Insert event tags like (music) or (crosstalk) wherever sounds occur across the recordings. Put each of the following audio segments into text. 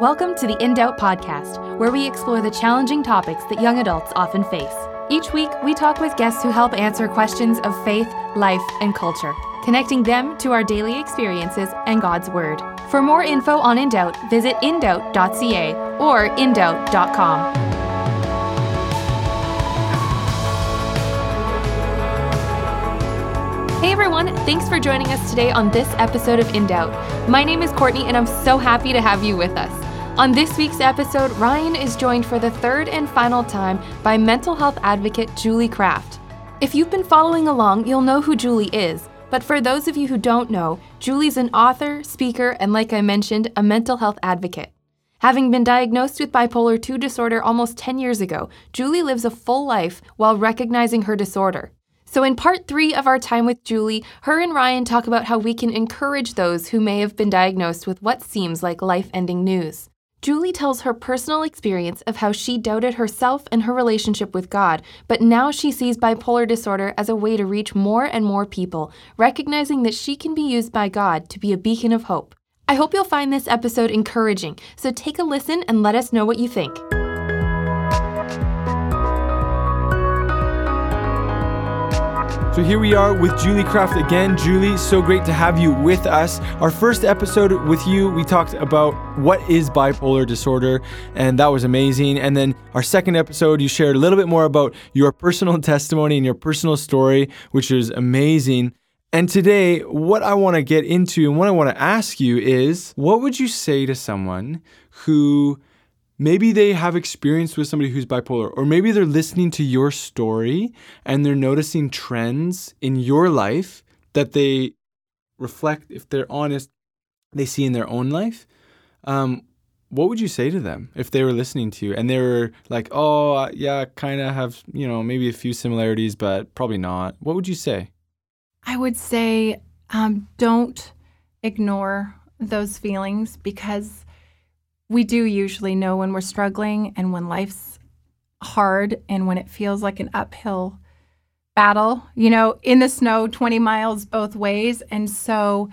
Welcome to the In Doubt podcast, where we explore the challenging topics that young adults often face. Each week, we talk with guests who help answer questions of faith, life, and culture, connecting them to our daily experiences and God's Word. For more info on In Doubt, visit indoubt.ca or indoubt.com. Hey everyone, thanks for joining us today on this episode of In Doubt. My name is Courtney and I'm so happy to have you with us. On this week's episode, Ryan is joined for the third and final time by mental health advocate Julie Kraft. If you've been following along, you'll know who Julie is. But for those of you who don't know, Julie's an author, speaker, and like I mentioned, a mental health advocate. Having been diagnosed with bipolar 2 disorder almost 10 years ago, Julie lives a full life while recognizing her disorder. So, in part three of our time with Julie, her and Ryan talk about how we can encourage those who may have been diagnosed with what seems like life ending news. Julie tells her personal experience of how she doubted herself and her relationship with God, but now she sees bipolar disorder as a way to reach more and more people, recognizing that she can be used by God to be a beacon of hope. I hope you'll find this episode encouraging, so take a listen and let us know what you think. So here we are with Julie Kraft again. Julie, so great to have you with us. Our first episode with you, we talked about what is bipolar disorder, and that was amazing. And then our second episode, you shared a little bit more about your personal (laughs) testimony and your personal story, which is amazing. And today, what I want to get into and what I want to ask you is what would you say to someone who maybe they have experience with somebody who's bipolar, or maybe they're listening to your story and they're noticing trends in your life that they reflect, if they're honest, they see in their own life. Um, what would you say to them if they were listening to you and they were like, oh, yeah, kind of have, you know, maybe a few similarities, but probably not? What would you say? I would say um, don't ignore those feelings because we do usually know when we're struggling and when life's hard and when it feels like an uphill battle, you know, in the snow 20 miles both ways. And so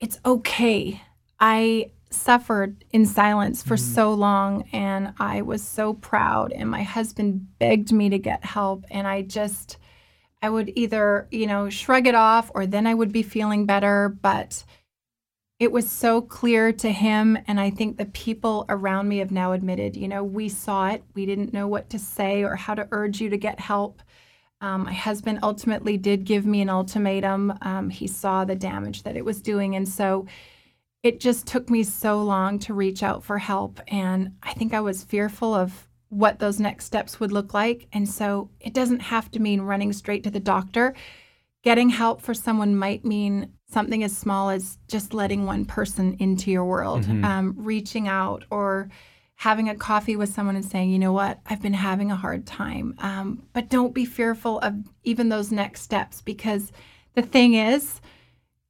it's okay. I suffered in silence for mm-hmm. so long and I was so proud and my husband begged me to get help and I just I would either, you know, shrug it off or then I would be feeling better, but it was so clear to him and i think the people around me have now admitted you know we saw it. We didn't know what to say or how to urge you to get help. Um, my husband ultimately did give me an ultimatum. Um, he saw the damage that it was doing and so it just took me so long to reach out for help and i think i was fearful of what those next steps would look like and so it doesn't have to mean running straight to the doctor. Getting help for someone might mean something as small as just letting one person into your world, mm-hmm. um, reaching out or having a coffee with someone and saying, you know what, I've been having a hard time. Um, but don't be fearful of even those next steps because the thing is,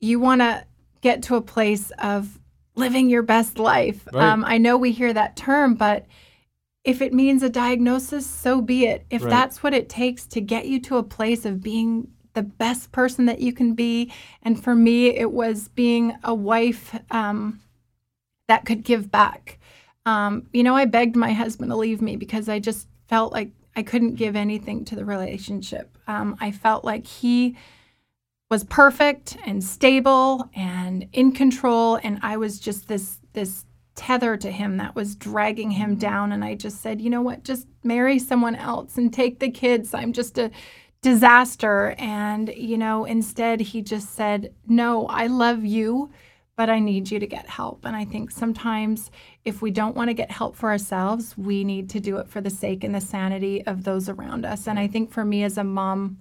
you want to get to a place of living your best life. Right. Um, I know we hear that term, but if it means a diagnosis, so be it. If right. that's what it takes to get you to a place of being the best person that you can be. And for me, it was being a wife um, that could give back. Um, you know, I begged my husband to leave me because I just felt like I couldn't give anything to the relationship. Um, I felt like he was perfect and stable and in control, and I was just this this tether to him that was dragging him down. And I just said, you know what, just marry someone else and take the kids. I'm just a disaster. And, you know, instead he just said, No, I love you, but I need you to get help. And I think sometimes if we don't want to get help for ourselves, we need to do it for the sake and the sanity of those around us. And I think for me as a mom,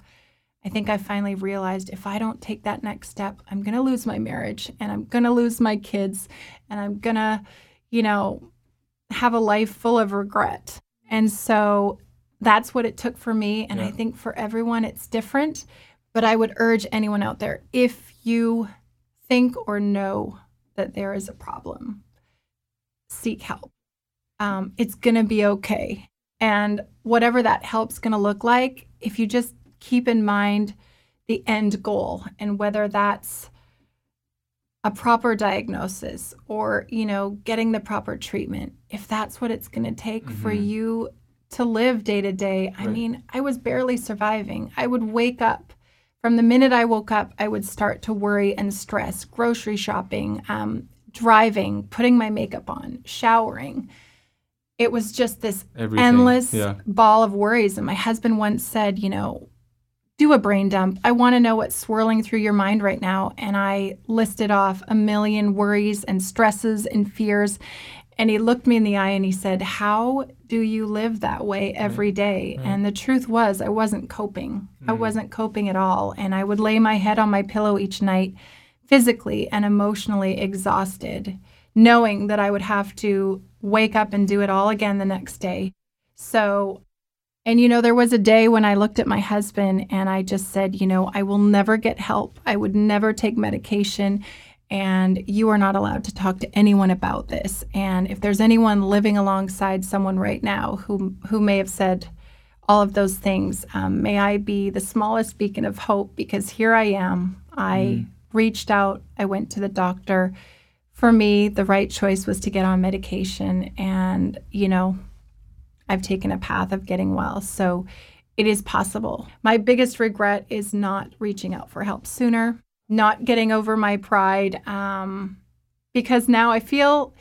I think I finally realized if I don't take that next step, I'm going to lose my marriage and I'm going to lose my kids and I'm going to, you know, have a life full of regret. And so that's what it took for me. And yeah. I think for everyone, it's different. But I would urge anyone out there if you think or know that there is a problem, seek help. Um, it's going to be okay. And whatever that help's going to look like, if you just keep in mind the end goal and whether that's a proper diagnosis or, you know, getting the proper treatment, if that's what it's going to take mm-hmm. for you to live day to day, I right. mean, I was barely surviving. I would wake up. From the minute I woke up, I would start to worry and stress, grocery shopping, um, driving, putting my makeup on, showering. It was just this Everything. endless yeah. ball of worries. And my husband once said, you know, do a brain dump. I want to know what's swirling through your mind right now. And I listed off a million worries and stresses and fears. And he looked me in the eye and he said, How do you live that way every day? Right. And the truth was, I wasn't coping. Mm-hmm. I wasn't coping at all. And I would lay my head on my pillow each night, physically and emotionally exhausted, knowing that I would have to wake up and do it all again the next day. So and you know, there was a day when I looked at my husband and I just said, you know, I will never get help. I would never take medication. And you are not allowed to talk to anyone about this. And if there's anyone living alongside someone right now who who may have said all of those things, um, may I be the smallest beacon of hope because here I am. I mm. reached out. I went to the doctor. For me, the right choice was to get on medication. And you know, I've taken a path of getting well. So it is possible. My biggest regret is not reaching out for help sooner, not getting over my pride, um, because now I feel,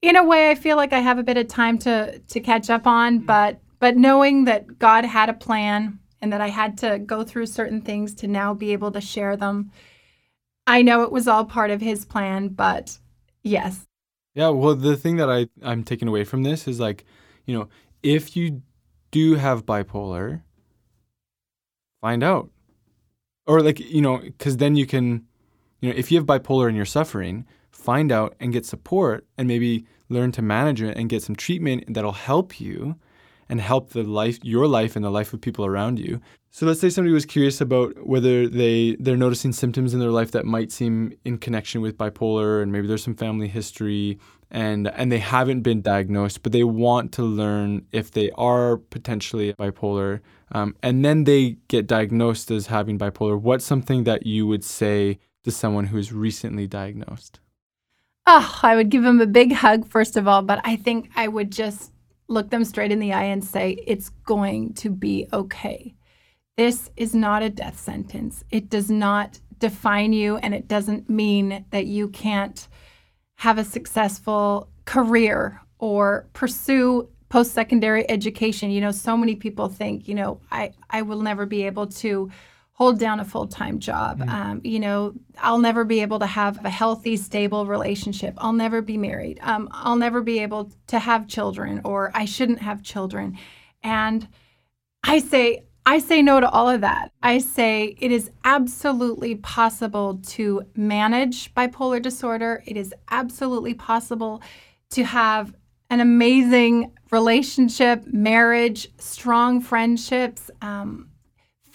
in a way, I feel like I have a bit of time to to catch up on. Mm-hmm. But but knowing that God had a plan and that I had to go through certain things to now be able to share them, I know it was all part of His plan. But yes. Yeah. Well, the thing that I I'm taking away from this is like, you know, if you do have bipolar, find out. Or like, you know, cuz then you can you know, if you have bipolar and you're suffering, find out and get support and maybe learn to manage it and get some treatment that'll help you and help the life your life and the life of people around you. So let's say somebody was curious about whether they they're noticing symptoms in their life that might seem in connection with bipolar and maybe there's some family history and and they haven't been diagnosed, but they want to learn if they are potentially bipolar, um, and then they get diagnosed as having bipolar. What's something that you would say to someone who is recently diagnosed? Oh, I would give them a big hug first of all, but I think I would just look them straight in the eye and say, "It's going to be okay." This is not a death sentence. It does not define you, and it doesn't mean that you can't have a successful career or pursue post secondary education. You know, so many people think, you know, I, I will never be able to hold down a full time job. Mm-hmm. Um, you know, I'll never be able to have a healthy, stable relationship. I'll never be married. Um, I'll never be able to have children, or I shouldn't have children. And I say, I say no to all of that. I say it is absolutely possible to manage bipolar disorder. It is absolutely possible to have an amazing relationship, marriage, strong friendships, um,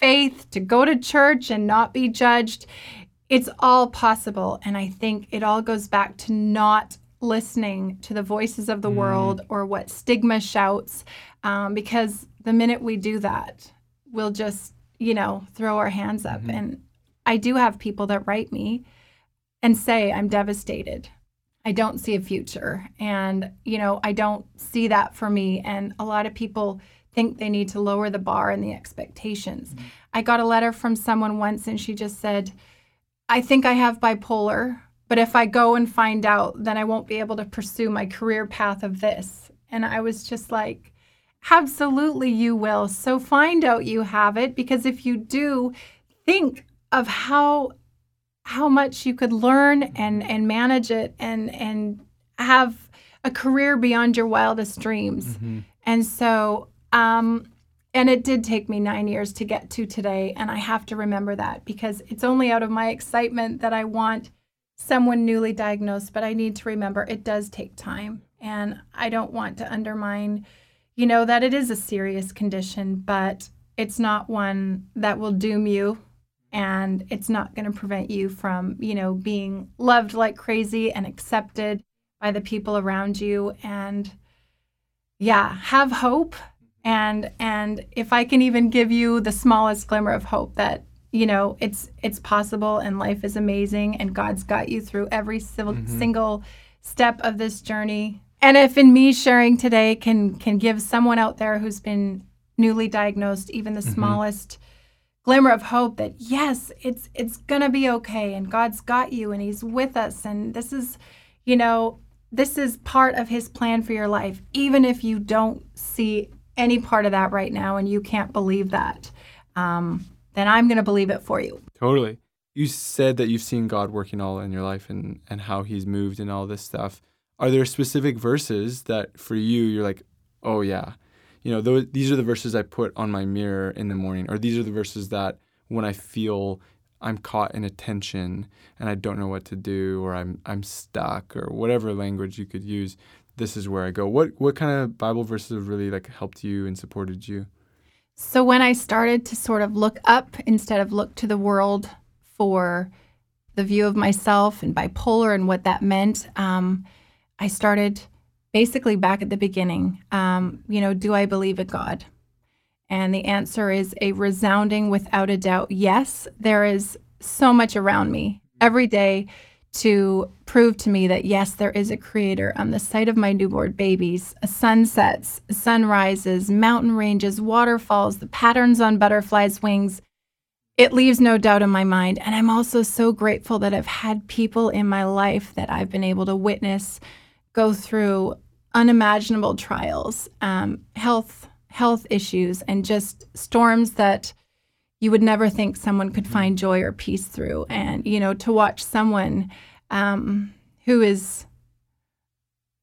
faith, to go to church and not be judged. It's all possible. And I think it all goes back to not listening to the voices of the mm. world or what stigma shouts, um, because the minute we do that, we'll just, you know, throw our hands up. Mm-hmm. And I do have people that write me and say, I'm devastated. I don't see a future. And, you know, I don't see that for me. And a lot of people think they need to lower the bar and the expectations. Mm-hmm. I got a letter from someone once and she just said, I think I have bipolar, but if I go and find out, then I won't be able to pursue my career path of this. And I was just like, Absolutely, you will. So find out you have it because if you do, think of how how much you could learn and and manage it and and have a career beyond your wildest dreams. Mm-hmm. And so um and it did take me 9 years to get to today and I have to remember that because it's only out of my excitement that I want someone newly diagnosed, but I need to remember it does take time and I don't want to undermine you know that it is a serious condition, but it's not one that will doom you and it's not going to prevent you from, you know, being loved like crazy and accepted by the people around you and yeah, have hope and and if I can even give you the smallest glimmer of hope that you know, it's it's possible and life is amazing and God's got you through every civil, Mm-hmm. single step of this journey. And if in me sharing today can can give someone out there who's been newly diagnosed even the Mm-hmm. smallest glimmer of hope that yes, it's it's going to be okay and God's got you and he's with us and this is you know, this is part of his plan for your life even if you don't see any part of that right now and you can't believe that. Um, then I'm going to believe it for you. Totally. You said that you've seen God working all in your life and, and how he's moved and all this stuff. Are there specific verses that for you, you're like, oh, yeah, you know, these are the verses I put on my mirror in the morning, or these are the verses that when I feel I'm caught in a tension and I don't know what to do, or I'm, I'm stuck, or whatever language you could use, this is where I go. What, what kind of Bible verses have really like helped you and supported you? So when I started to sort of look up instead of look to the world for the view of myself and bipolar and what that meant, um, I started basically back at the beginning. Um, you know, do I believe in God? And the answer is a resounding, without a doubt, yes. There is so much around me every day to prove to me that yes, there is a creator on the sight of my newborn babies. sunsets, sun sets, a sun rises, mountain ranges, waterfalls, the patterns on butterflies' wings. It leaves no doubt in my mind. And I'm also so grateful that I've had people in my life that I've been able to witness go through unimaginable trials, um, health health issues, and just storms that you would never think someone could find joy or peace through. And you know, to watch someone um, who is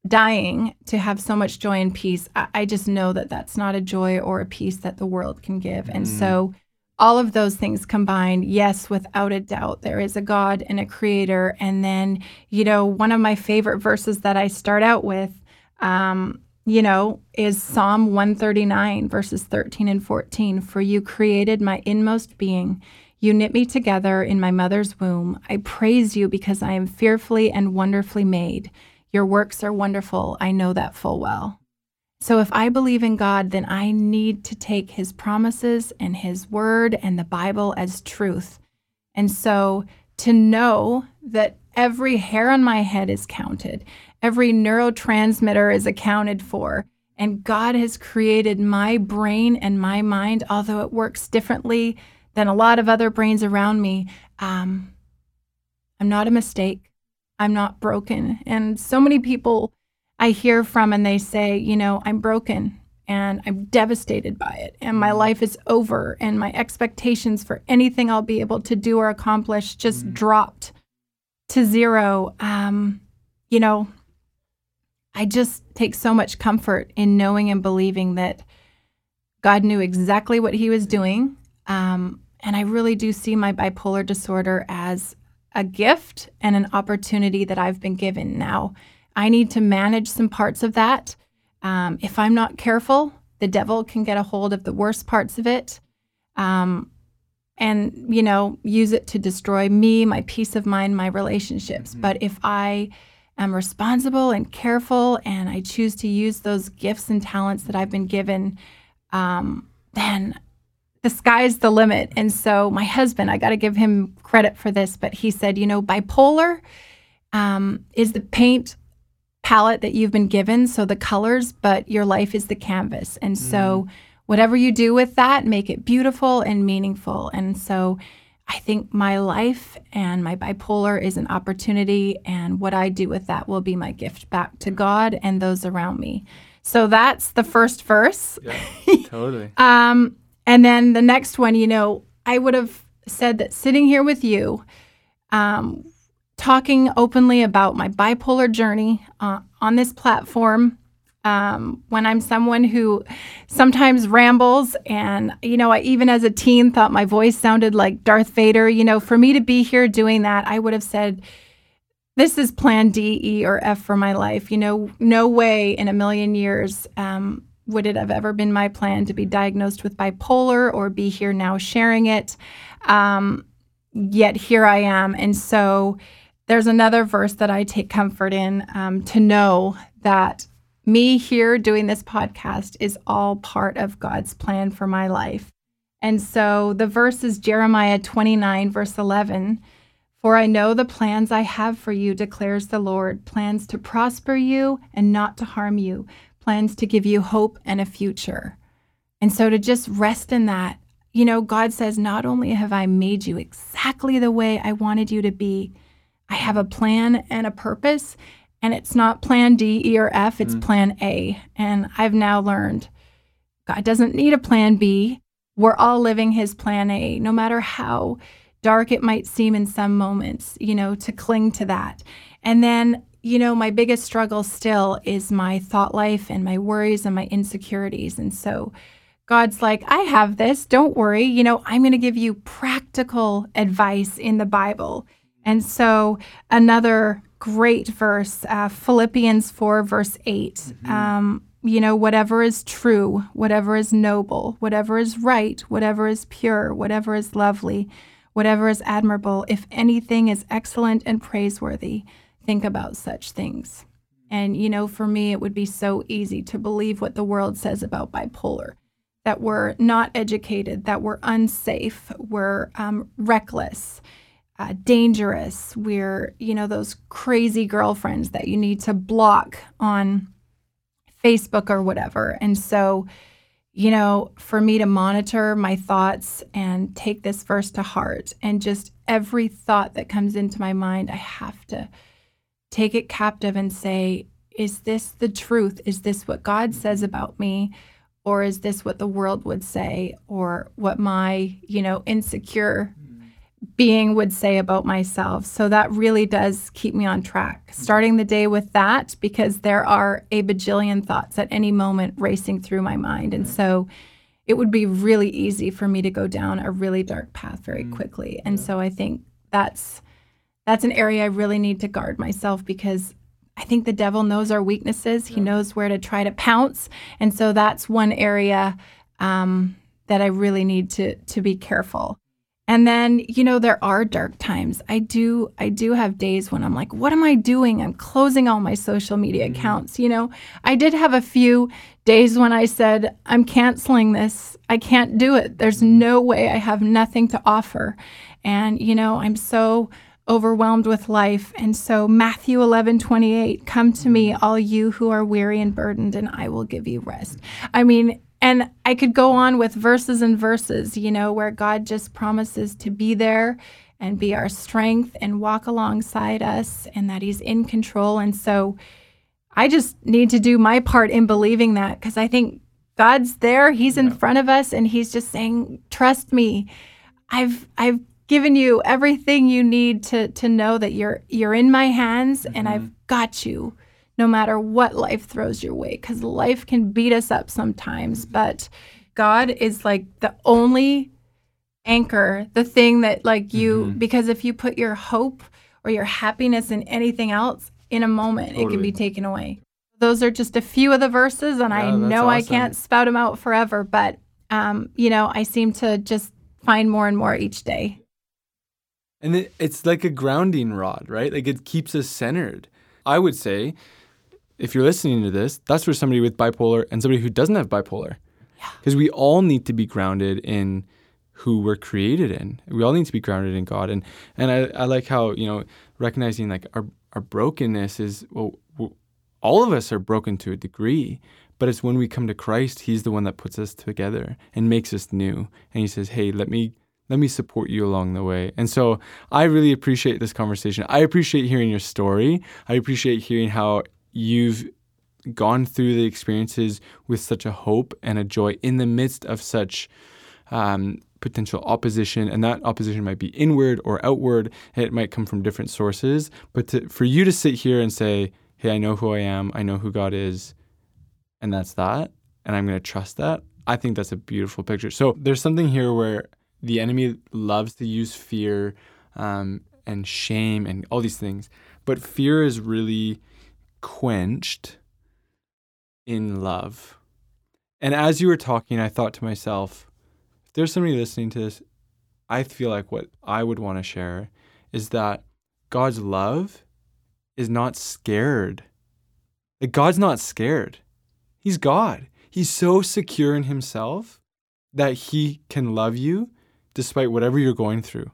dying to have so much joy and peace, I, I just know that that's not a joy or a peace that the world can give. And so all of those things combined, yes, without a doubt, there is a God and a creator. And then, you know, one of my favorite verses that I start out with, um, you know, is Psalm 139, verses 13 and 14. For you created my inmost being. You knit me together in my mother's womb. I praise you because I am fearfully and wonderfully made. Your works are wonderful. I know that full well. So if I believe in God, then I need to take his promises and his word and the Bible as truth. And so to know that every hair on my head is counted, every neurotransmitter is accounted for, and God has created my brain and my mind, although it works differently than a lot of other brains around me. Um, I'm not a mistake. I'm not broken. And so many people I hear from and they say, you know, I'm broken and I'm devastated by it and my life is over and my expectations for anything I'll be able to do or accomplish just dropped to zero. Um, you know, I just take so much comfort in knowing and believing that God knew exactly what he was doing. Um, and I really do see my bipolar disorder as a gift and an opportunity that I've been given. Now, I need to manage some parts of that. Um, if I'm not careful, the devil can get a hold of the worst parts of it um, and, you know, use it to destroy me, my peace of mind, my relationships. But if I am responsible and careful and I choose to use those gifts and talents that I've been given, um, then the sky's the limit. And so my husband, I got to give him credit for this, but he said, you know, bipolar um, is the paint palette that you've been given, so the colors, but your life is the canvas. And so whatever you do with that, make it beautiful and meaningful. And so I think my life and my bipolar is an opportunity, and what I do with that will be my gift back to God and those around me. So that's the first verse. Yeah, (laughs) totally. Um, and then the next one, you know, I would have said that sitting here with you, um, talking openly about my bipolar journey uh, on this platform, um, when I'm someone who sometimes rambles, and, you know, I even as a teen thought my voice sounded like Darth Vader, you know, for me to be here doing that, I would have said, this is plan D, E, or F for my life. You know, no way in a million years um, would it have ever been my plan to be diagnosed with bipolar or be here now sharing it. Um, yet here I am. And so there's another verse that I take comfort in um, to know that me here doing this podcast is all part of God's plan for my life. And so the verse is Jeremiah 29, verse 11. For I know the plans I have for you, declares the Lord plans to prosper you and not to harm you, plans to give you hope and a future. And so to just rest in that, you know, God says, Not only have I made you exactly the way I wanted you to be, I have a plan and a purpose. And it's not plan D, E, or F, it's mm. plan A. And I've now learned God doesn't need a plan B. We're all living his plan A, no matter how dark it might seem in some moments, you know, to cling to that. And then, you know, my biggest struggle still is my thought life and my worries and my insecurities. And so God's like, I have this, don't worry. You know, I'm going to give you practical advice in the Bible. And so another great verse, uh, Philippians 4, verse 8. Mm-hmm. Um, you know, whatever is true, whatever is noble, whatever is right, whatever is pure, whatever is lovely, whatever is admirable, if anything is excellent and praiseworthy, think about such things. And, you know, for me, it would be so easy to believe what the world says about bipolar that we're not educated, that we're unsafe, we're um, reckless, uh, dangerous, we're, you know, those crazy girlfriends that you need to block on Facebook or whatever. And so, you know, for me to monitor my thoughts and take this verse to heart and just every thought that comes into my mind, I have to take it captive and say, is this the truth? Is this what God says about me? Or is this what the world would say or what my, you know, insecure being would say about myself. So that really does keep me on track. Starting the day with that because there are a bajillion thoughts at any moment racing through my mind. And so it would be really easy for me to go down a really dark path very mm. quickly. And so I think that's that's an area I really need to guard myself because I think the devil knows our weaknesses. He knows where to try to pounce. And so that's one area um, that I really need to to be careful. And then, you know, there are dark times. I do I do have days when I'm like, what am I doing? I'm closing all my social media mm-hmm. accounts, you know. I did have a few days when I said, I'm canceling this. I can't do it. There's mm-hmm. no way I have nothing to offer. And, you know, I'm so overwhelmed with life. And so Matthew 11, 28, come to me, mm-hmm. all you who are weary and burdened, and I will give you rest. I mean, and I could go on with verses and verses, you know, where God just promises to be there and be our strength and walk alongside us and that He's in control. And so I just need to do my part in believing that because I think God's there, He's in front of us, and He's just saying, Trust me. I've I've given you everything you need to to know that you're you're in my hands mm-hmm. and I've got you no matter what life throws your way because life can beat us up sometimes but god is like the only anchor the thing that like you mm-hmm. because if you put your hope or your happiness in anything else in a moment totally. it can be taken away those are just a few of the verses and yeah, i know awesome. i can't spout them out forever but um, you know i seem to just find more and more each day and it, it's like a grounding rod right like it keeps us centered i would say if you're listening to this, that's for somebody with bipolar and somebody who doesn't have bipolar. Because yeah. we all need to be grounded in who we're created in. We all need to be grounded in God. And and I, I like how, you know, recognizing like our, our brokenness is, well, all of us are broken to a degree, but it's when we come to Christ, He's the one that puts us together and makes us new. And He says, hey, let me let me support you along the way. And so I really appreciate this conversation. I appreciate hearing your story. I appreciate hearing how you've gone through the experiences with such a hope and a joy in the midst of such um, potential opposition, and that opposition might be inward or outward. It might come from different sources. But to, for you to sit here and say, "Hey, I know who I am. I know who God is," and that's that, and I'm going to trust that. I think that's a beautiful picture. So there's something here where the enemy loves to use fear um, and shame and all these things, but fear is really quenched in love. And as you were talking, I thought to myself, if there's somebody listening to this, I feel like what I would want to share is that God's love is not scared. Like God's not scared. He's God. He's so secure in himself that He can love you despite whatever you're going through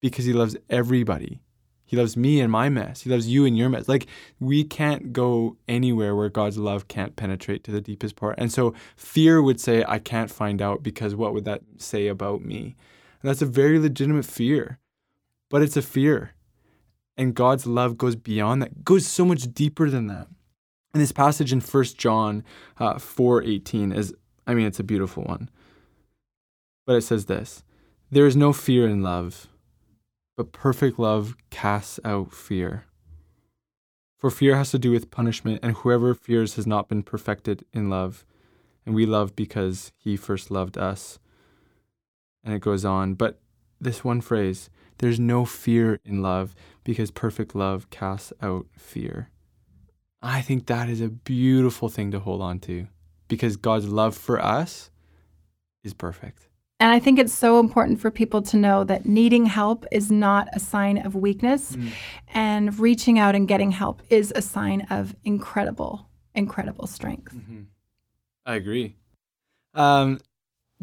because He loves everybody. He loves me and my mess. He loves you and your mess. Like, we can't go anywhere where God's love can't penetrate to the deepest part. And so, fear would say, I can't find out because what would that say about me? And that's a very legitimate fear, but it's a fear. And God's love goes beyond that, goes so much deeper than that. And this passage in 1 John uh, 4.18 is, I mean, it's a beautiful one. But it says this, There is no fear in love, but perfect love casts out fear. For fear has to do with punishment, and whoever fears has not been perfected in love. And we love because he first loved us. And it goes on. But this one phrase, there's no fear in love because perfect love casts out fear. I think that is a beautiful thing to hold on to because God's love for us is perfect. And I think it's so important for people to know that needing help is not a sign of weakness, mm. and reaching out and getting help is a sign of incredible, incredible strength. Mm-hmm. I agree. Um,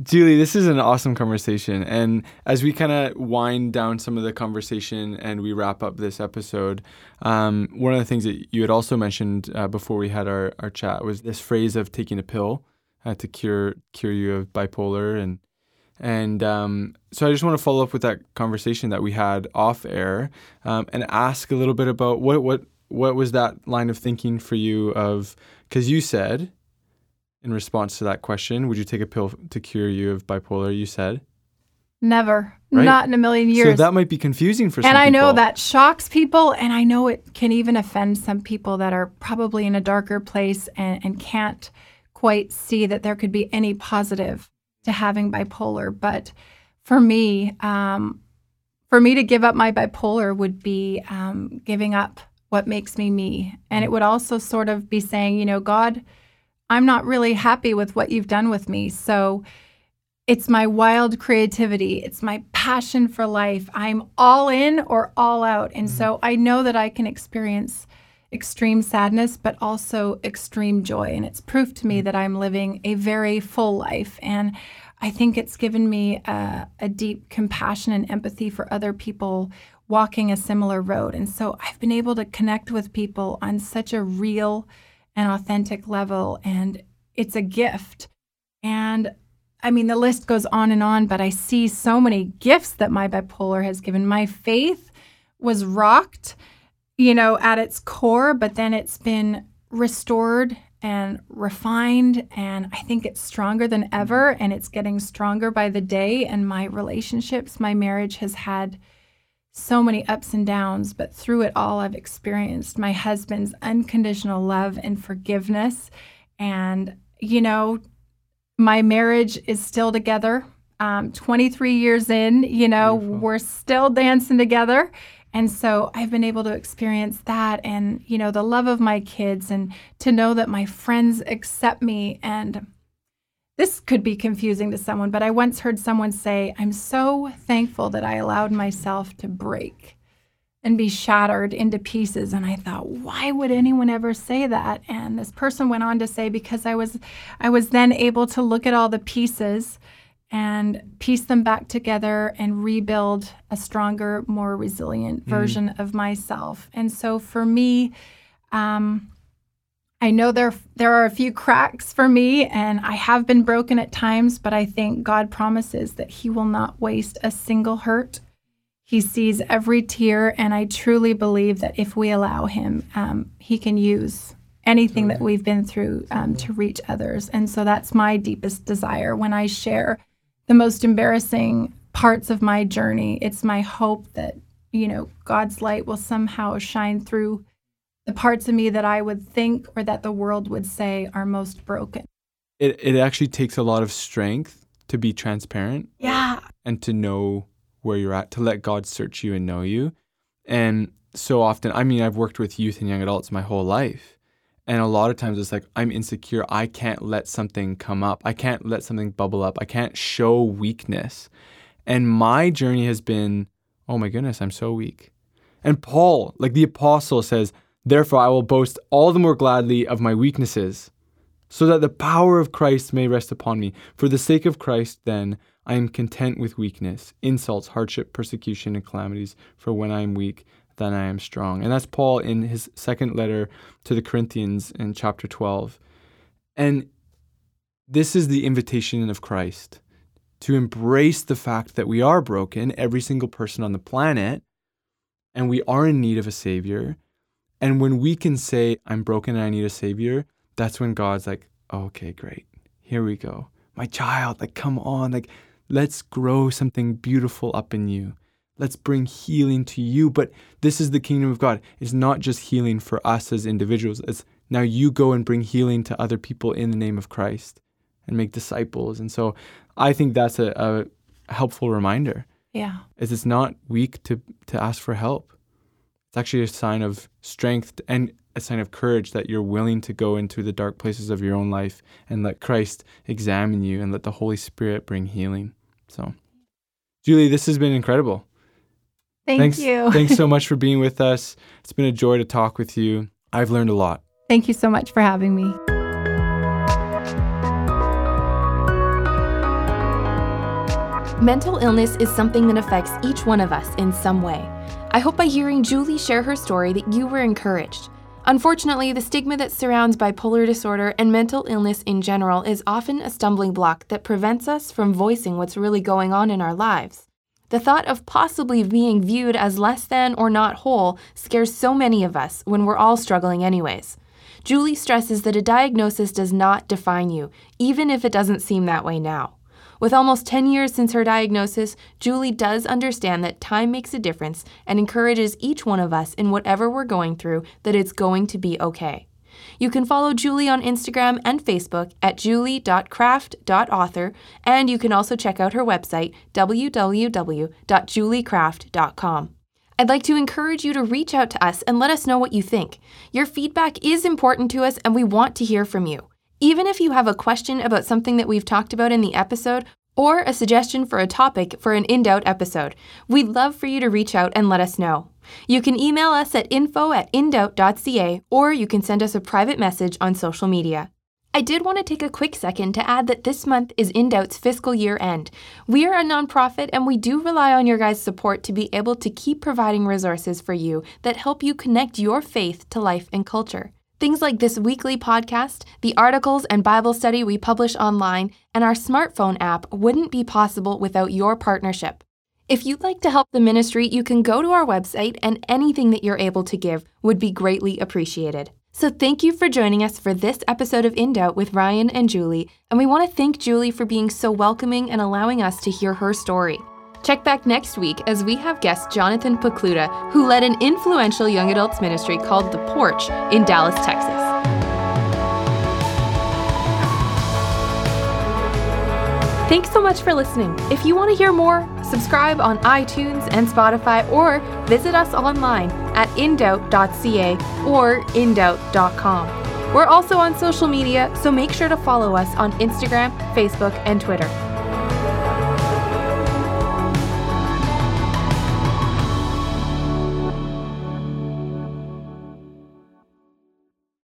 Julie, this is an awesome conversation. And as we kind of wind down some of the conversation and we wrap up this episode, um, one of the things that you had also mentioned uh, before we had our, our chat was this phrase of taking a pill uh, to cure cure you of bipolar. And and um, so I just want to follow up with that conversation that we had off air um, and ask a little bit about what what what was that line of thinking for you of because you said in response to that question, would you take a pill to cure you of bipolar? You said never, right? not in a million years. So that might be confusing for some. And I people. know that shocks people, and I know it can even offend some people that are probably in a darker place and, and can't quite see that there could be any positive to having bipolar. But for me, um, for me to give up my bipolar would be um, giving up what makes me me, and it would also sort of be saying, you know, God I'm not really happy with what you've done with me. So it's my wild creativity, it's my passion for life. I'm all in or all out. And mm-hmm. so I know that I can experience extreme sadness, but also extreme joy. And it's proof to me mm-hmm. that I'm living a very full life. And I think it's given me a, a, deep compassion and empathy for other people walking a similar road. And so I've been able to connect with people on such a real, and authentic level. And it's a gift. And I mean, the list goes on and on, but I see so many gifts that my bipolar has given. My faith was rocked, you know, at its core, but then it's been restored and refined. And I think it's stronger than ever. And it's getting stronger by the day. And my relationships, my marriage has had so many ups and downs, but through it all, I've experienced my husband's unconditional love and forgiveness. And, you know, my marriage is still together. Um, 23 years in, you know, Beautiful. we're still dancing together. And so I've been able to experience that and, you know, the love of my kids and to know that my friends accept me and this could be confusing to someone, but I once heard someone say, I'm so thankful that I allowed myself to break and be shattered into pieces. And I thought, why would anyone ever say that? And this person went on to say, because I was I was then able to look at all the pieces and piece them back together and rebuild a stronger, more resilient mm-hmm. version mm. of myself. And so for me, um, I know there there are a few cracks for me and I have been broken at times, but I think God promises that he will not waste a single hurt. He sees every tear and I truly believe that if we allow him, um, he can use anything that we've been through um, to reach others. And so that's my deepest desire when I share the most embarrassing parts of my journey. It's my hope that, you know, God's light will somehow shine through the parts of me that I would think or that the world would say are most broken. It it actually takes a lot of strength to be transparent. Yeah. And to know where you're at, to let God search you and know you. And so often, I mean, I've worked with youth and young adults my whole life. And a lot of times it's like, I'm insecure. I can't let something come up. I can't let something bubble up. I can't show weakness. And my journey has been, oh my goodness, I'm so weak. And Paul, like the apostle, says, Therefore, I will boast all the more gladly of my weaknesses, so that the power of Christ may rest upon me. For the sake of Christ, then, I am content with weakness, insults, hardship, persecution, and calamities. For when I am weak, then I am strong. And that's Paul in his second letter to the Corinthians in chapter 12. And this is the invitation of Christ to embrace the fact that we are broken, every single person on the planet, and we are in need of a Savior. And when we can say, I'm broken and I need a Savior, that's when God's like, oh, okay, great. Here we go. My child, like, come on. Like, let's grow something beautiful up in you. Let's bring healing to you. But this is the kingdom of God. It's not just healing for us as individuals. It's now you go and bring healing to other people in the name of Christ and make disciples. And so I think that's a, a helpful reminder. Yeah. Is it's not weak to to ask for help. It's actually a sign of strength and a sign of courage that you're willing to go into the dark places of your own life and let Christ examine you and let the Holy Spirit bring healing. So, Julie, this has been incredible. Thank thanks, you. (laughs) thanks so much for being with us. It's been a joy to talk with you. I've learned a lot. Thank you so much for having me. Mental illness is something that affects each one of us in some way. I hope by hearing Julie share her story that you were encouraged. Unfortunately, the stigma that surrounds bipolar disorder and mental illness in general is often a stumbling block that prevents us from voicing what's really going on in our lives. The thought of possibly being viewed as less than or not whole scares so many of us when we're all struggling, anyways. Julie stresses that a diagnosis does not define you, even if it doesn't seem that way now. With almost 10 years since her diagnosis, Julie does understand that time makes a difference and encourages each one of us in whatever we're going through that it's going to be okay. You can follow Julie on Instagram and Facebook at julie.kraft.author, and you can also check out her website, www.juliekraft.com. I'd like to encourage you to reach out to us and let us know what you think. Your feedback is important to us, and we want to hear from you. Even if you have a question about something that we've talked about in the episode, or a suggestion for a topic for an In Doubt episode, we'd love for you to reach out and let us know. You can email us at info at indoubt.ca or you can send us a private message on social media. I did want to take a quick second to add that this month is In Doubt's fiscal year end. We are a nonprofit and we do rely on your guys' support to be able to keep providing resources for you that help you connect your faith to life and culture. Things like this weekly podcast, the articles and Bible study we publish online, and our smartphone app wouldn't be possible without your partnership. If you'd like to help the ministry, you can go to our website, and anything that you're able to give would be greatly appreciated. So, thank you for joining us for this episode of In Doubt with Ryan and Julie, and we want to thank Julie for being so welcoming and allowing us to hear her story. Check back next week as we have guest Jonathan Pokluda, who led an influential young adults ministry called The Porch in Dallas, Texas. Thanks so much for listening. If you want to hear more, subscribe on iTunes and Spotify or visit us online at indoubt.ca or indoubt.com. We're also on social media, so make sure to follow us on Instagram, Facebook, and Twitter.